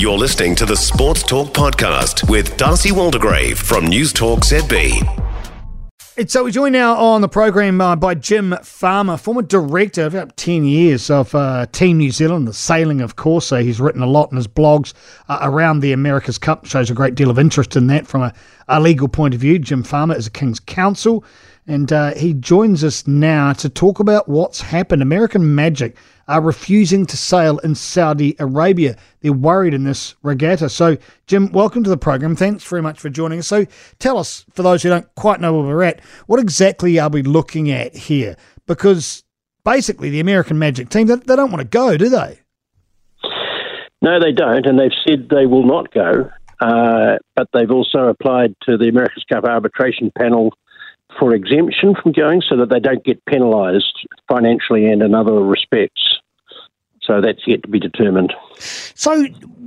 You're listening to the Sports Talk Podcast with Darcy Waldegrave from News Talk ZB. So we're joined now on the program uh, by Jim Farmer, former director of about 10 years of uh, Team New Zealand, the sailing, of course. So he's written a lot in his blogs uh, around the America's Cup, shows a great deal of interest in that from a, a legal point of view. Jim Farmer is a King's Counsel, and uh, he joins us now to talk about what's happened. American Magic are refusing to sail in Saudi Arabia. They're worried in this regatta. So, Jim, welcome to the program. Thanks very much for joining us. So, tell us, for those who don't quite know where we're at, what exactly are we looking at here? Because basically, the American Magic team, they, they don't want to go, do they? No, they don't, and they've said they will not go. Uh, but they've also applied to the America's Cup arbitration panel for exemption from going so that they don't get penalised financially and in other respects. So that's yet to be determined. So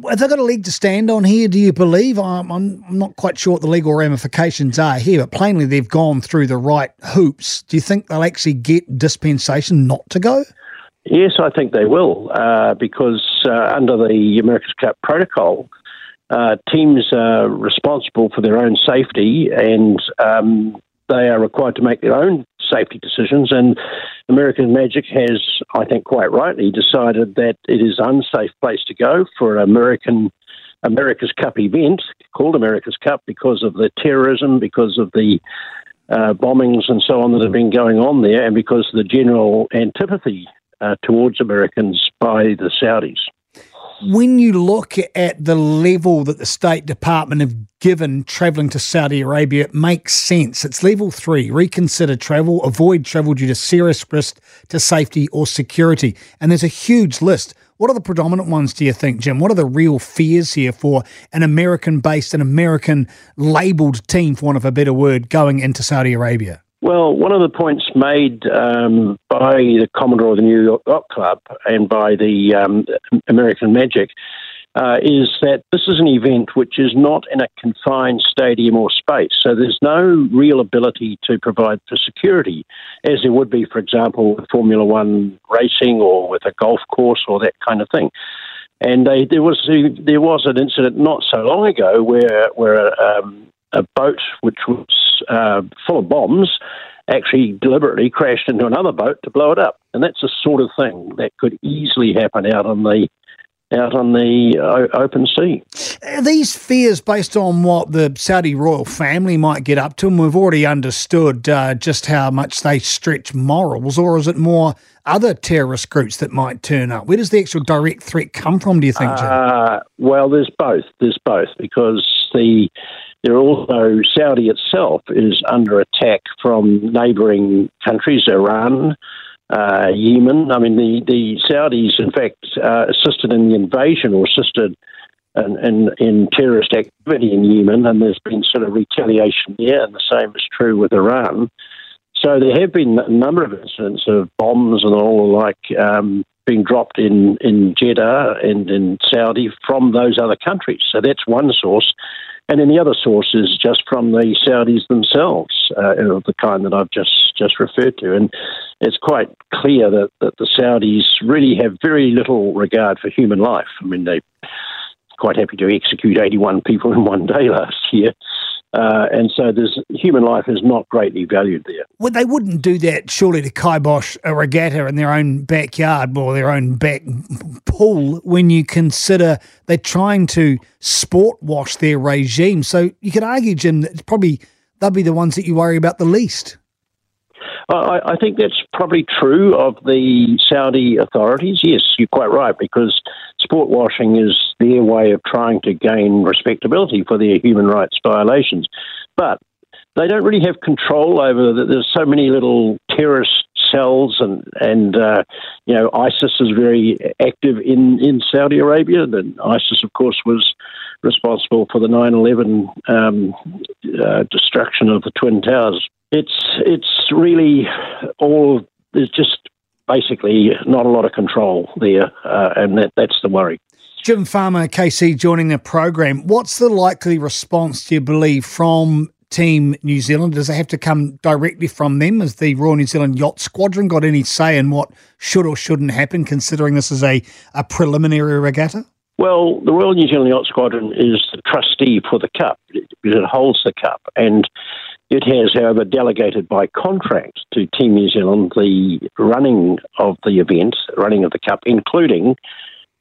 have they got a leg to stand on here, do you believe? I'm, I'm not quite sure what the legal ramifications are here, but plainly they've gone through the right hoops. Do you think they'll actually get dispensation not to go? Yes, I think they will, uh, because uh, under the America's Cup protocol, uh, teams are responsible for their own safety and um, they are required to make their own safety decisions. And American Magic has, I think, quite rightly decided that it is an unsafe place to go for an American America's Cup event called America's Cup because of the terrorism, because of the uh, bombings and so on that have been going on there, and because of the general antipathy uh, towards Americans by the Saudis when you look at the level that the State Department have given travelling to Saudi Arabia, it makes sense. It's level three reconsider travel, avoid travel due to serious risk to safety or security. And there's a huge list. What are the predominant ones, do you think, Jim? What are the real fears here for an American based, an American labelled team, for want of a better word, going into Saudi Arabia? Well, one of the points made um, by the Commodore of the New York Yacht Club and by the um, American Magic uh, is that this is an event which is not in a confined stadium or space. So there's no real ability to provide for security, as there would be, for example, with Formula One racing or with a golf course or that kind of thing. And they, there was there was an incident not so long ago where where um, a boat which was uh, full of bombs actually deliberately crashed into another boat to blow it up. And that's the sort of thing that could easily happen out on the out on the uh, open sea. Are these fears based on what the Saudi royal family might get up to? And we've already understood uh, just how much they stretch morals, or is it more other terrorist groups that might turn up? Where does the actual direct threat come from, do you think, Jim? Uh, well, there's both. There's both because the there also, Saudi itself is under attack from neighbouring countries, Iran, uh, Yemen. I mean, the, the Saudis, in fact, uh, assisted in the invasion or assisted in, in, in, terrorist activity in Yemen, and there's been sort of retaliation there, and the same is true with Iran. So there have been a number of incidents of bombs and all like um, being dropped in, in Jeddah and in Saudi from those other countries. So that's one source. And then the other source is just from the Saudis themselves, uh, of the kind that I've just, just referred to. And it's quite clear that, that the Saudis really have very little regard for human life. I mean, they quite happy to execute 81 people in one day last year. Uh, and so there's human life is not greatly valued there. Well, they wouldn't do that surely to kibosh a regatta in their own backyard or their own back pool when you consider they're trying to sport wash their regime. So you could argue, Jim, that probably they'll be the ones that you worry about the least. I, I think that's probably true of the Saudi authorities. Yes, you're quite right, because sport washing is their way of trying to gain respectability for their human rights violations. But they don't really have control over the, there's so many little terrorist cells and and uh, you know ISIS is very active in in Saudi Arabia. And ISIS, of course, was responsible for the 9/11 um, uh, destruction of the twin towers. It's it's really all there's just basically not a lot of control there, uh, and that, that's the worry. Jim Farmer, KC, joining the program. What's the likely response, do you believe, from Team New Zealand? Does it have to come directly from them? Has the Royal New Zealand Yacht Squadron got any say in what should or shouldn't happen, considering this is a, a preliminary regatta? Well, the Royal New Zealand Yacht Squadron is the trustee for the Cup. It, it holds the Cup. And it has, however, delegated by contract to Team New Zealand the running of the event, running of the Cup, including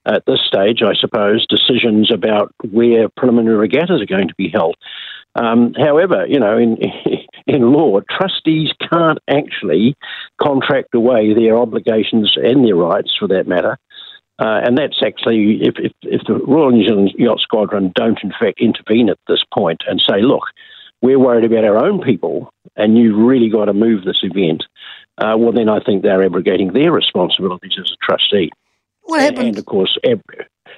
at this stage, I suppose, decisions about where preliminary regattas are going to be held. Um, however, you know, in in law, trustees can't actually contract away their obligations and their rights, for that matter. Uh, and that's actually if, if, if the Royal New Zealand Yacht Squadron don't in fact intervene at this point and say, look, we're worried about our own people, and you've really got to move this event. Uh, well, then I think they're abrogating their responsibilities as a trustee. What happens? And of course, ab-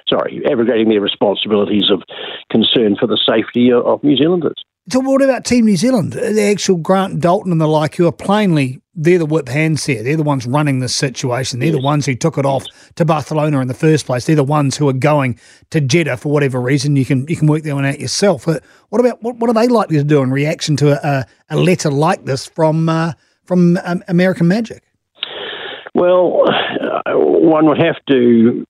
sorry, abrogating their responsibilities of concern for the safety of, of New Zealanders. So what about Team New Zealand? The actual Grant Dalton and the like, who are plainly they're the whip hands here. They're the ones running this situation. They're the ones who took it off to Barcelona in the first place. They're the ones who are going to Jeddah for whatever reason. You can you can work that one out yourself. But what about what, what are they likely to do in reaction to a, a letter like this from uh, from um, American Magic? Well, uh, one would have to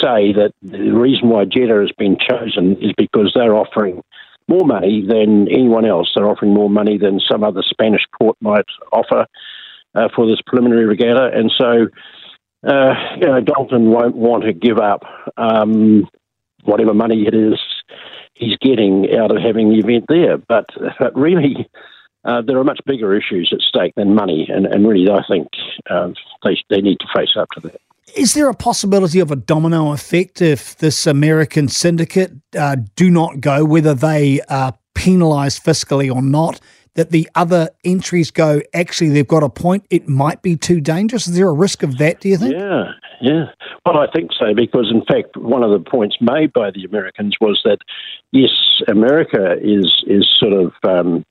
say that the reason why Jeddah has been chosen is because they're offering more money than anyone else. They're offering more money than some other Spanish port might offer uh, for this preliminary regatta, and so uh, you know Dalton won't want to give up um, whatever money it is he's getting out of having the event there. But but really. Uh, there are much bigger issues at stake than money, and, and really, I think uh, they, they need to face up to that. Is there a possibility of a domino effect if this American syndicate uh, do not go, whether they are penalised fiscally or not? That the other entries go, actually, they've got a point, it might be too dangerous? Is there a risk of that, do you think? Yeah, yeah. Well, I think so, because in fact, one of the points made by the Americans was that, yes, America is, is sort of. Um,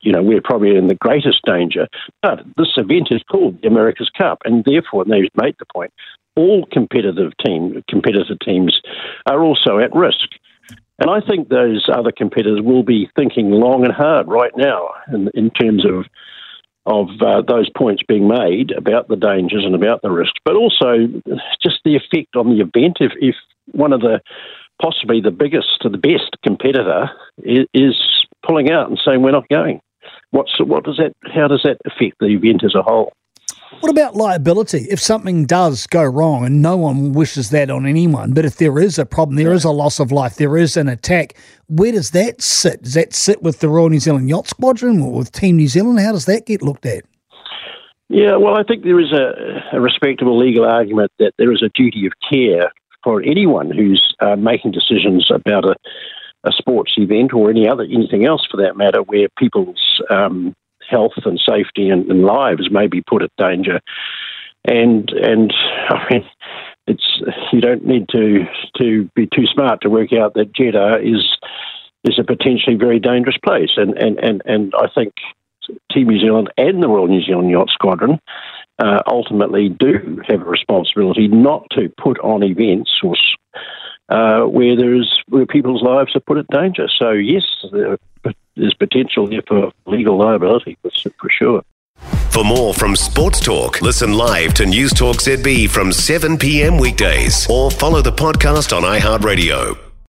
you know, we're probably in the greatest danger. But this event is called the America's Cup, and therefore, and they made the point, all competitive team competitor teams are also at risk. And I think those other competitors will be thinking long and hard right now in, in terms of of uh, those points being made about the dangers and about the risks, but also just the effect on the event. If, if one of the possibly the biggest, the best competitor is, is pulling out and saying we're not going, what's what does that? How does that affect the event as a whole? What about liability? If something does go wrong, and no one wishes that on anyone, but if there is a problem, there is a loss of life, there is an attack, where does that sit? Does that sit with the Royal New Zealand Yacht Squadron or with Team New Zealand? How does that get looked at? Yeah, well, I think there is a, a respectable legal argument that there is a duty of care for anyone who's uh, making decisions about a, a sports event or any other anything else for that matter, where people's um, health and safety and, and lives may be put at danger. And and I mean, it's you don't need to to be too smart to work out that Jeddah is is a potentially very dangerous place. And and and, and I think Team New Zealand and the Royal New Zealand Yacht Squadron uh, ultimately do have a responsibility not to put on events or uh, where there's where people's lives are put at danger. So yes, there's potential here for legal liability for sure. For more from Sports Talk, listen live to News Talk ZB from 7 p.m. weekdays or follow the podcast on iHeartRadio.